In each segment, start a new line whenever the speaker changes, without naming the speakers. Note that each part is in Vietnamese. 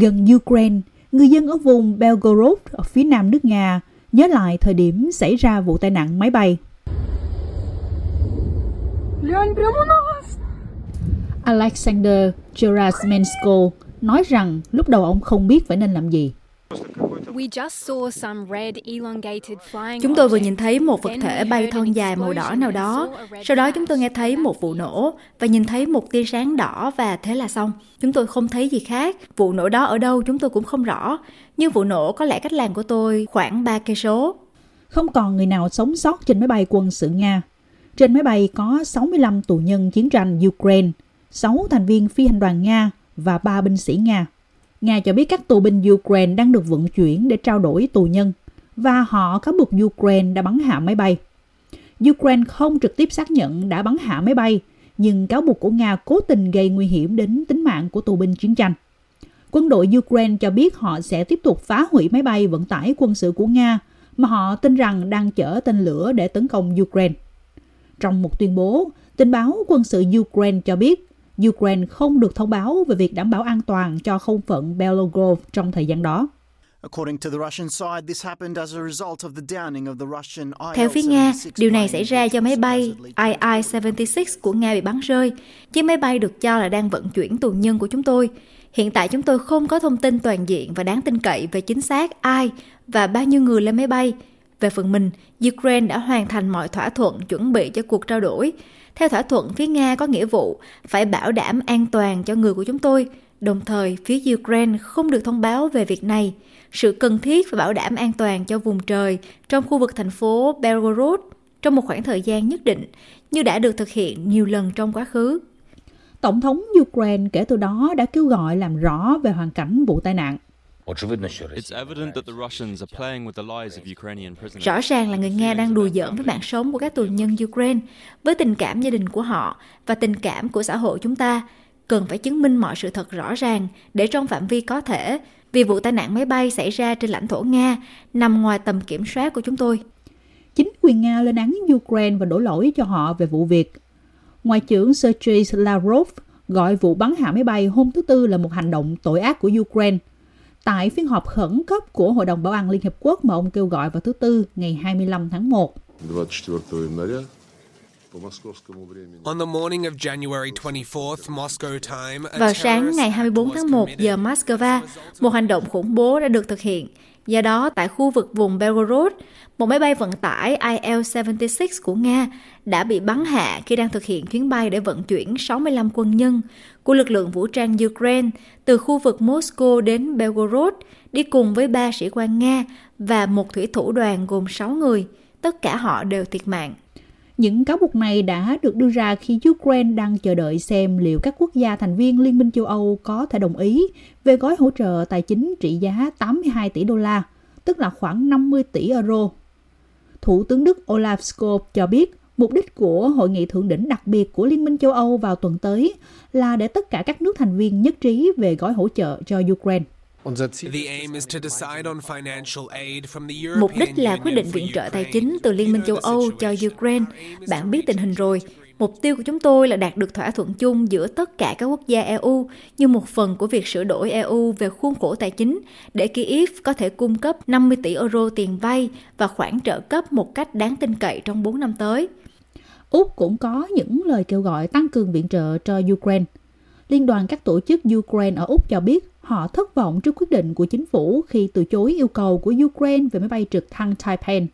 Gần Ukraine, người dân ở vùng Belgorod ở phía nam nước Nga nhớ lại thời điểm xảy ra vụ tai nạn máy bay. Alexander Gerasmenko nói rằng lúc đầu ông không biết phải nên làm gì.
Chúng tôi vừa nhìn thấy một vật thể bay thon dài màu đỏ nào đó. Sau đó chúng tôi nghe thấy một vụ nổ và nhìn thấy một tia sáng đỏ và thế là xong. Chúng tôi không thấy gì khác. Vụ nổ đó ở đâu chúng tôi cũng không rõ. Nhưng vụ nổ có lẽ cách làng của tôi khoảng 3 cây số.
Không còn người nào sống sót trên máy bay quân sự Nga. Trên máy bay có 65 tù nhân chiến tranh Ukraine, 6 thành viên phi hành đoàn Nga và 3 binh sĩ Nga. Nga cho biết các tù binh Ukraine đang được vận chuyển để trao đổi tù nhân và họ cáo buộc Ukraine đã bắn hạ máy bay. Ukraine không trực tiếp xác nhận đã bắn hạ máy bay, nhưng cáo buộc của Nga cố tình gây nguy hiểm đến tính mạng của tù binh chiến tranh. Quân đội Ukraine cho biết họ sẽ tiếp tục phá hủy máy bay vận tải quân sự của Nga mà họ tin rằng đang chở tên lửa để tấn công Ukraine. Trong một tuyên bố, tình báo quân sự Ukraine cho biết Ukraine không được thông báo về việc đảm bảo an toàn cho không phận Belgorod trong thời gian đó.
Theo phía Nga, điều này xảy ra do máy bay II-76 của Nga bị bắn rơi. Chiếc máy bay được cho là đang vận chuyển tù nhân của chúng tôi. Hiện tại chúng tôi không có thông tin toàn diện và đáng tin cậy về chính xác ai và bao nhiêu người lên máy bay. Về phần mình, Ukraine đã hoàn thành mọi thỏa thuận chuẩn bị cho cuộc trao đổi. Theo thỏa thuận, phía Nga có nghĩa vụ phải bảo đảm an toàn cho người của chúng tôi, đồng thời phía Ukraine không được thông báo về việc này. Sự cần thiết phải bảo đảm an toàn cho vùng trời trong khu vực thành phố Belgorod trong một khoảng thời gian nhất định, như đã được thực hiện nhiều lần trong quá khứ.
Tổng thống Ukraine kể từ đó đã kêu gọi làm rõ về hoàn cảnh vụ tai nạn.
Rõ ràng là người Nga đang đùa giỡn với mạng sống của các tù nhân Ukraine, với tình cảm gia đình của họ và tình cảm của xã hội chúng ta. Cần phải chứng minh mọi sự thật rõ ràng để trong phạm vi có thể, vì vụ tai nạn máy bay xảy ra trên lãnh thổ Nga nằm ngoài tầm kiểm soát của chúng tôi.
Chính quyền Nga lên án Ukraine và đổ lỗi cho họ về vụ việc. Ngoại trưởng Sergei Lavrov gọi vụ bắn hạ máy bay hôm thứ Tư là một hành động tội ác của Ukraine – tại phiên họp khẩn cấp của Hội đồng Bảo an Liên Hợp Quốc mà ông kêu gọi vào thứ Tư ngày 25 tháng 1.
Vào sáng ngày 24 tháng 1 giờ Moscow, một hành động khủng bố đã được thực hiện. Do đó, tại khu vực vùng Belgorod, một máy bay vận tải Il-76 của Nga đã bị bắn hạ khi đang thực hiện chuyến bay để vận chuyển 65 quân nhân của lực lượng vũ trang Ukraine từ khu vực Moscow đến Belgorod đi cùng với ba sĩ quan Nga và một thủy thủ đoàn gồm 6 người. Tất cả họ đều thiệt mạng.
Những cáo buộc này đã được đưa ra khi Ukraine đang chờ đợi xem liệu các quốc gia thành viên Liên minh châu Âu có thể đồng ý về gói hỗ trợ tài chính trị giá 82 tỷ đô la, tức là khoảng 50 tỷ euro. Thủ tướng Đức Olaf Scholz cho biết mục đích của hội nghị thượng đỉnh đặc biệt của Liên minh châu Âu vào tuần tới là để tất cả các nước thành viên nhất trí về gói hỗ trợ cho Ukraine.
Mục đích là quyết định viện trợ tài chính từ Liên minh châu Âu cho Ukraine. Bạn biết tình hình rồi. Mục tiêu của chúng tôi là đạt được thỏa thuận chung giữa tất cả các quốc gia EU như một phần của việc sửa đổi EU về khuôn khổ tài chính để Kyiv có thể cung cấp 50 tỷ euro tiền vay và khoản trợ cấp một cách đáng tin cậy trong 4 năm tới.
Úc cũng có những lời kêu gọi tăng cường viện trợ cho Ukraine. Liên đoàn các tổ chức Ukraine ở Úc cho biết họ thất vọng trước quyết định của chính phủ khi từ chối yêu cầu của Ukraine về máy bay trực thăng Taipan,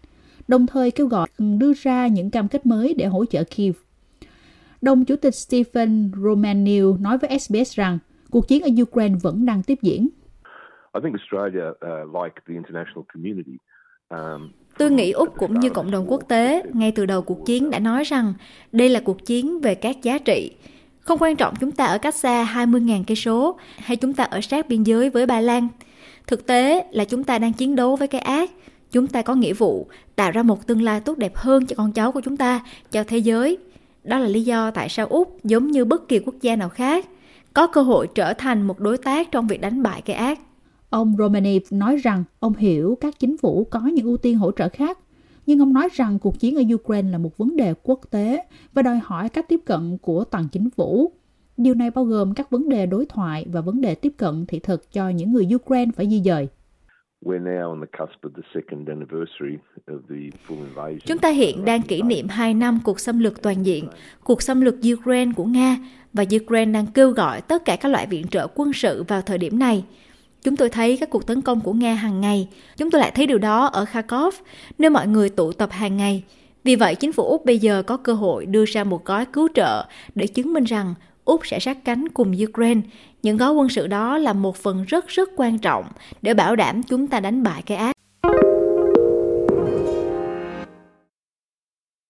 đồng thời kêu gọi đưa ra những cam kết mới để hỗ trợ Kiev. Đồng Chủ tịch Stephen Romaniw nói với SBS rằng cuộc chiến ở Ukraine vẫn đang tiếp diễn.
Tôi nghĩ Úc cũng như cộng đồng quốc tế ngay từ đầu cuộc chiến đã nói rằng đây là cuộc chiến về các giá trị, không quan trọng chúng ta ở cách xa 20.000 cây số hay chúng ta ở sát biên giới với Ba Lan. Thực tế là chúng ta đang chiến đấu với cái ác. Chúng ta có nghĩa vụ tạo ra một tương lai tốt đẹp hơn cho con cháu của chúng ta, cho thế giới. Đó là lý do tại sao Úc, giống như bất kỳ quốc gia nào khác, có cơ hội trở thành một đối tác trong việc đánh bại cái ác.
Ông Romanev nói rằng ông hiểu các chính phủ có những ưu tiên hỗ trợ khác nhưng ông nói rằng cuộc chiến ở Ukraine là một vấn đề quốc tế và đòi hỏi cách tiếp cận của toàn chính phủ. Điều này bao gồm các vấn đề đối thoại và vấn đề tiếp cận thị thực cho những người Ukraine phải di dời.
Chúng ta hiện đang kỷ niệm 2 năm cuộc xâm lược toàn diện, cuộc xâm lược Ukraine của Nga và Ukraine đang kêu gọi tất cả các loại viện trợ quân sự vào thời điểm này. Chúng tôi thấy các cuộc tấn công của Nga hàng ngày. Chúng tôi lại thấy điều đó ở Kharkov, nơi mọi người tụ tập hàng ngày. Vì vậy, chính phủ Úc bây giờ có cơ hội đưa ra một gói cứu trợ để chứng minh rằng Úc sẽ sát cánh cùng Ukraine. Những gói quân sự đó là một phần rất rất quan trọng để bảo đảm chúng ta đánh bại cái ác.